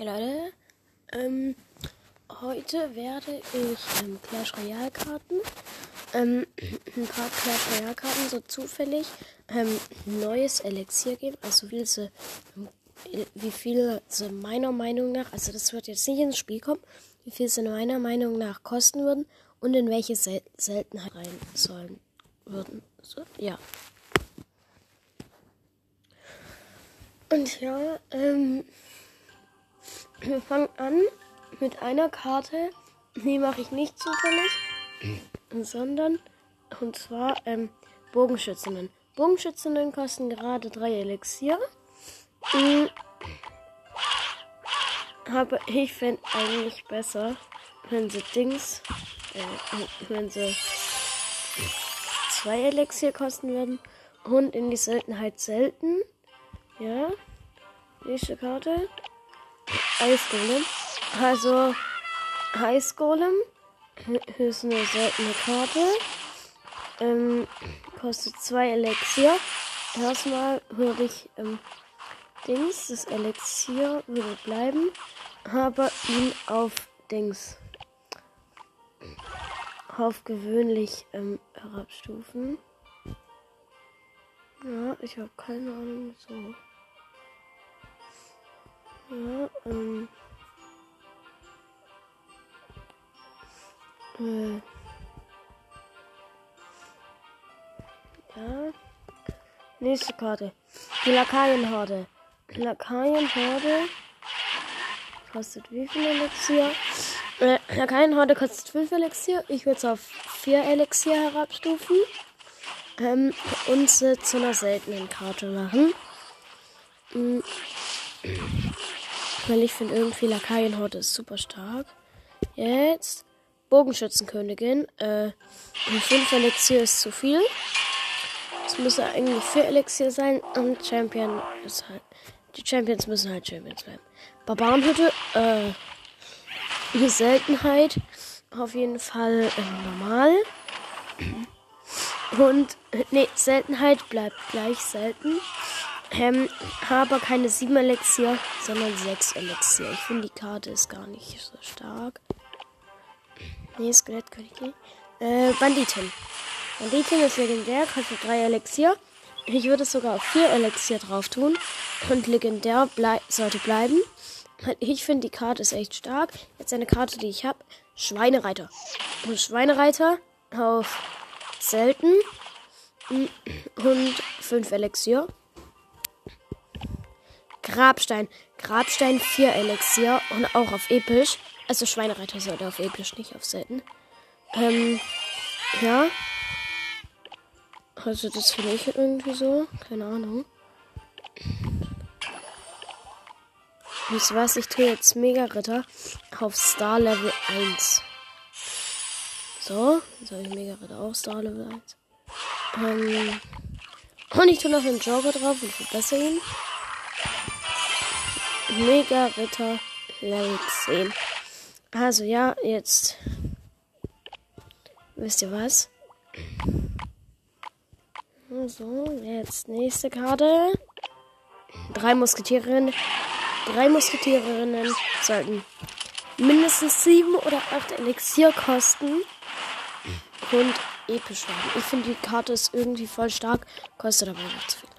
Hey Leute, ähm, heute werde ich ähm, Clash Royale Karten, ähm, ein paar Clash Royale Karten so zufällig ähm, neues Elixier geben, also wie sie, wie viel sie meiner Meinung nach, also das wird jetzt nicht ins Spiel kommen, wie viel sie meiner Meinung nach kosten würden und in welche Sel Seltenheit rein sollen würden. So, ja. Und ja, ähm, wir fangen an mit einer Karte. Die mache ich nicht zufällig, sondern und zwar ähm, Bogenschützinnen. Bogenschützinnen kosten gerade drei Elixier. Mhm. Aber ich fände eigentlich besser, wenn sie Dings, äh, wenn sie zwei Elixier kosten würden und in die Seltenheit selten. Ja. Nächste Karte. Eisgolem. Also, Eisgolem ist eine seltene Karte. Ähm, kostet zwei Elixier. Erstmal würde ich, ähm, Dings, das Elixier würde bleiben, aber ihn auf Dings auf gewöhnlich ähm, herabstufen. Ja, ich habe keine Ahnung so. Ja, ähm. Äh. Ja. Nächste Karte. Die Lakaienhorde. Die Lakaienhorde kostet wie viel Elixier? Äh, Lakaienhorde kostet 5 Elixier. Ich würde es auf 4 Elixier herabstufen. Ähm, und sie zu einer seltenen Karte machen. Mhm. Weil ich finde irgendwie Lakaienhorde ist super stark. Jetzt Bogenschützenkönigin. Äh, 5 Elixier ist zu viel. Es müsse eigentlich 4 Elixier sein. Und Champion ist halt. Die Champions müssen halt Champions bleiben. Barbarenhütte, äh, eine Seltenheit. Auf jeden Fall äh, normal. Und, nee, Seltenheit bleibt gleich selten. Ähm, habe keine 7 Elixier, sondern 6 Elixier. Ich finde, die Karte ist gar nicht so stark. Nee, Skelettkönigin. Äh, Banditin. Banditin ist legendär, kostet 3 Elixier. Ich würde es sogar auf 4 Elixier drauf tun. Und legendär blei sollte bleiben. Ich finde, die Karte ist echt stark. Jetzt eine Karte, die ich habe. Schweinereiter. Und Schweinereiter auf selten. Und 5 Elixier. Grabstein. Grabstein 4 Elixier und auch auf episch. Also Schweinereiter sollte auf episch, nicht auf selten. Ähm, ja. Also das finde ich irgendwie so. Keine Ahnung. Wisst was? Ich tue jetzt Mega Ritter auf Star Level 1. So, jetzt habe ich Mega Ritter auch Star Level 1. Ähm, und ich tue noch einen Joker drauf und verbessere ihn. Mega Ritter Level 10. Also ja, jetzt. Wisst ihr was? So, jetzt nächste Karte. Drei Musketierinnen. Drei Musketierinnen sollten mindestens sieben oder acht Elixier kosten und episch werden. Ich finde, die Karte ist irgendwie voll stark, kostet aber nicht zu viel.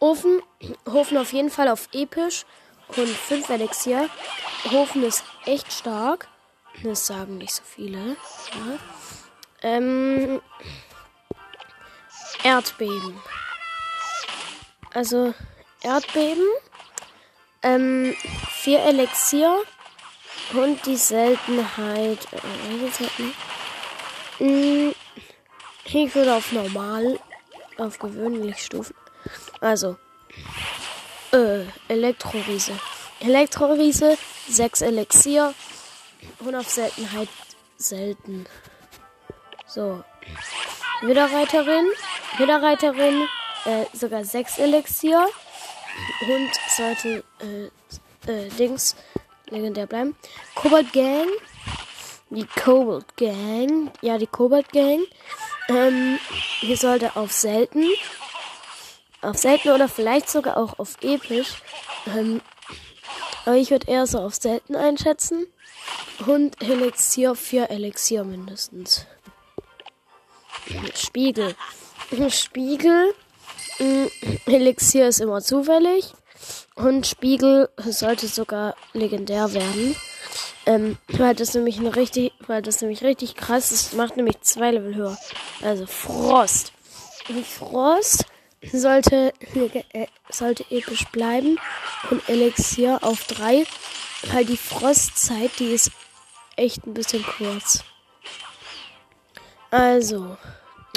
Ofen, Ofen auf jeden Fall auf episch und 5 Elixier. Ofen ist echt stark. Das sagen nicht so viele. Ja. Ähm, Erdbeben. Also Erdbeben. Ähm, 4 Elixier. Und die Seltenheit. Äh, ich würde auf normal, auf gewöhnlich stufen. Also, äh, Elektroriese. Elektroriese, 6 Elixier und auf Seltenheit selten. So. Widerreiterin, Widerreiterin, äh, sogar 6 Elixier und sollte, äh, äh, Dings, legendär bleiben. Cobalt Gang, die Cobalt Gang, ja, die Cobalt Gang, ähm, hier sollte auf selten auf selten oder vielleicht sogar auch auf episch. Ähm, Aber ich würde eher so auf selten einschätzen. Und Elixier, vier Elixier mindestens. Spiegel. Spiegel. mm, Elixier ist immer zufällig. Und Spiegel sollte sogar legendär werden. Ähm, weil das nämlich ein richtig, weil das nämlich richtig krass ist, macht nämlich zwei Level höher. Also Frost. Frost sollte, äh, sollte episch bleiben. Und Elixier auf drei. Weil die Frostzeit, die ist echt ein bisschen kurz. Also,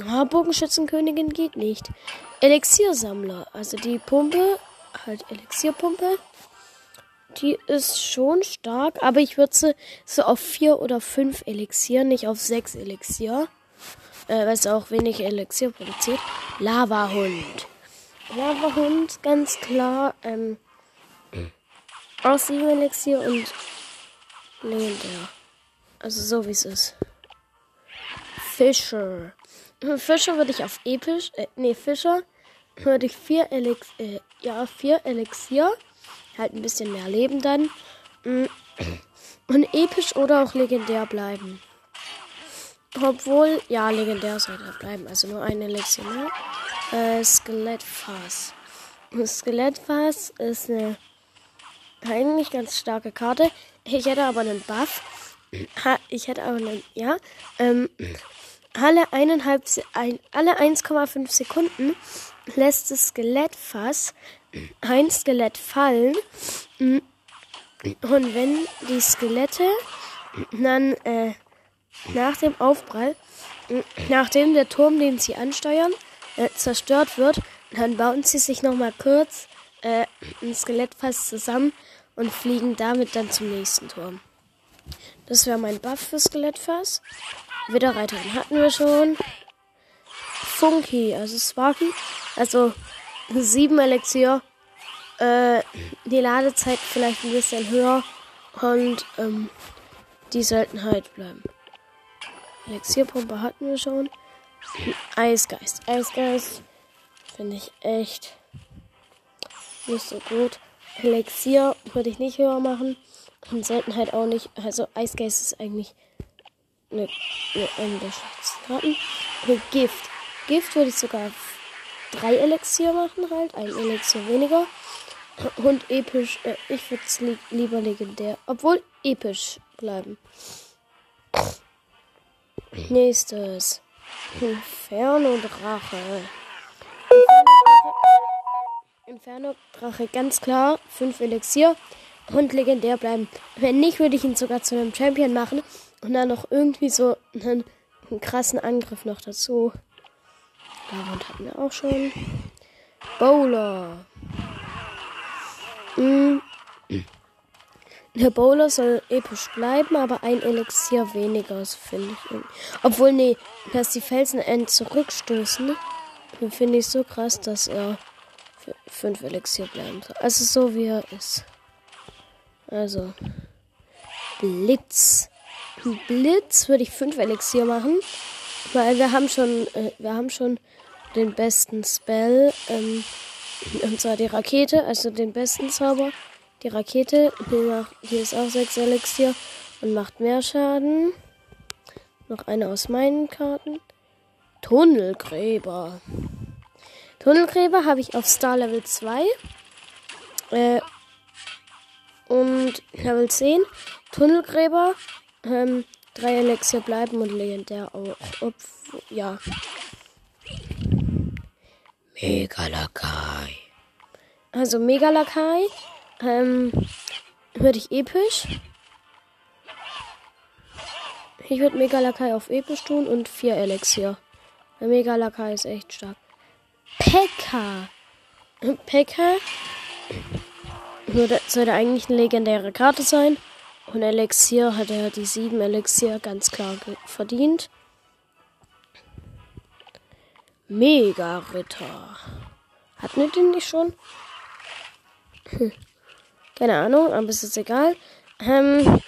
ah, Bogenschützenkönigin geht nicht. Elixiersammler, also die Pumpe, halt Elixierpumpe, die ist schon stark, aber ich würde sie so auf vier oder fünf Elixier, nicht auf sechs Elixier, äh, weil es auch wenig Elixier produziert. Lavahund. Lavahund, ganz klar, ähm, aus sieben Elixier und legendär. Also so wie es ist. Fischer. Fischer würde ich auf episch, äh, nee, Fischer würde ich vier Elix, äh, ja, vier Elixier. Halt ein bisschen mehr Leben dann. Mm. Und episch oder auch legendär bleiben. Obwohl, ja, legendär sollte er bleiben. Also nur ein Elixier mehr. Äh, Skelettfass. Skelettfass ist eine eigentlich ganz starke Karte. Ich hätte aber einen Buff. Ha, ich hätte aber einen, ja. Ähm, alle eineinhalb, ein, alle 1,5 Sekunden lässt das Skelettfass ein Skelett fallen. Und wenn die Skelette dann äh, nach dem Aufprall, nachdem der Turm, den sie ansteuern, äh, zerstört wird, dann bauen sie sich nochmal kurz äh, ein Skelettfass zusammen und fliegen damit dann zum nächsten Turm. Das wäre mein Buff für Skelettfass. Widerreiterin hatten wir schon. Funky, also Sparky. Also sieben Elixier. Äh, die Ladezeit vielleicht ein bisschen höher. Und ähm, die Seltenheit bleiben. Elixierpumpe hatten wir schon. Eisgeist. Eisgeist finde ich echt nicht so gut. Elixier würde ich nicht höher machen. Und Seltenheit auch nicht. Also Eisgeist ist eigentlich eine, eine, der schlechtesten Karten. Und Gift. Gift würde ich sogar drei Elixier machen halt. Ein Elixier weniger. Und episch. Äh, ich würde es li lieber legendär. Obwohl episch bleiben. Nächstes. Inferno Drache. Inferno Drache ganz klar. 5 Elixier und legendär bleiben. Wenn nicht, würde ich ihn sogar zu einem Champion machen und dann noch irgendwie so einen, einen krassen Angriff noch dazu. Davon hatten wir auch schon. Bowler. Mm. Der Bowler soll episch bleiben, aber ein Elixier weniger, das finde ich. Obwohl, nee, dass die Felsenend zurückstößen, finde ich so krass, dass er fünf Elixier bleiben soll. Also so wie er ist. Also. Blitz. Blitz würde ich fünf Elixier machen. Weil wir haben schon, äh, wir haben schon den besten Spell, ähm, und zwar die Rakete, also den besten Zauber. Die Rakete, die ist auch 6 Elixier und macht mehr Schaden. Noch eine aus meinen Karten. Tunnelgräber. Tunnelgräber habe ich auf Star Level 2. Äh, und Level 10. Tunnelgräber. Ähm, drei Elixier bleiben und legendär auch. Obw ja. Megalakai. Also Megalakai. Ähm, würde ich episch. Ich würde Megalakai auf episch tun und vier Elixier. Megalakai ist echt stark. Pekka. Pekka würde, sollte eigentlich eine legendäre Karte sein. Und Elixier hat er die sieben Elixier ganz klar verdient. Mega-Ritter. Hatten wir den nicht schon? Hm. Keine Ahnung, aber es ist egal. Ähm,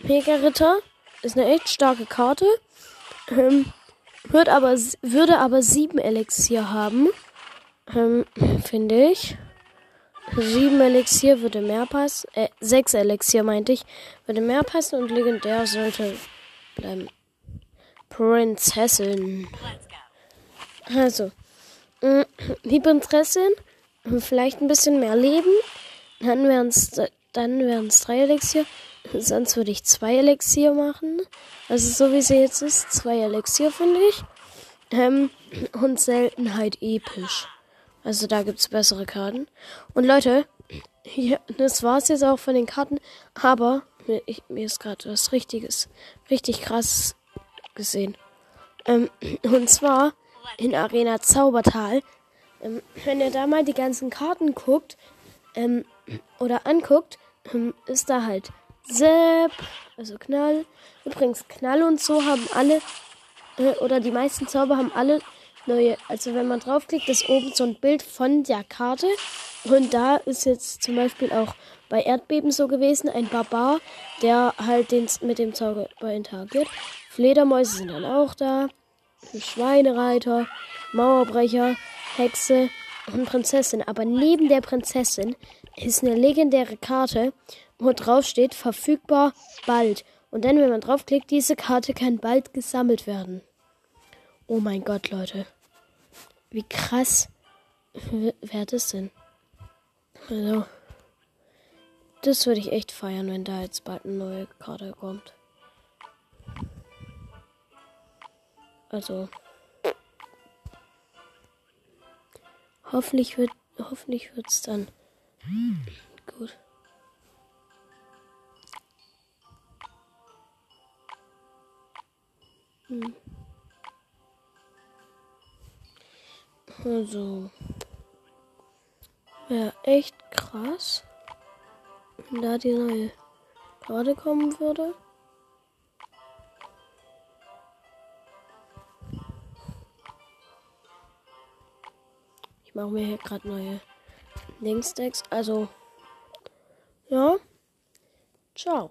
Mega-Ritter ist eine echt starke Karte. Ähm, wird aber, würde aber sieben Elixier haben. Ähm, finde ich. sieben Elixier würde mehr passen. Äh, sechs Elixier meinte ich. Würde mehr passen und legendär sollte bleiben. Prinzessin. Also, mm, die Prinzessin, vielleicht ein bisschen mehr Leben. Dann wären es dann wären's drei Elixier. Sonst würde ich zwei Elixier machen. Also so wie sie jetzt ist, zwei Elixier finde ich. Ähm, und Seltenheit episch. Also da gibt es bessere Karten. Und Leute, hier, das war's jetzt auch von den Karten. Aber mir, ich, mir ist gerade was Richtiges, richtig krass gesehen. Ähm, und zwar in Arena Zaubertal. Ähm, wenn ihr da mal die ganzen Karten guckt ähm, oder anguckt, ähm, ist da halt Sepp, also Knall. Übrigens, Knall und so haben alle, äh, oder die meisten Zauber haben alle neue. Also wenn man draufklickt, ist oben so ein Bild von der Karte. Und da ist jetzt zum Beispiel auch bei Erdbeben so gewesen, ein Barbar, der halt den, mit dem Zauber interagiert. Fledermäuse sind dann auch da. Schweinereiter, Mauerbrecher, Hexe und Prinzessin. Aber neben der Prinzessin ist eine legendäre Karte, wo drauf steht, verfügbar bald. Und dann, wenn man draufklickt, diese Karte kann bald gesammelt werden. Oh mein Gott, Leute. Wie krass wäre das denn? Also, das würde ich echt feiern, wenn da jetzt bald eine neue Karte kommt. Also, hoffentlich wird, hoffentlich wird's dann gut. Hm. Also. Wäre echt krass, wenn da die neue Karte kommen würde. Ich mache mir hier gerade neue Linkstacks. Also, ja. Ciao.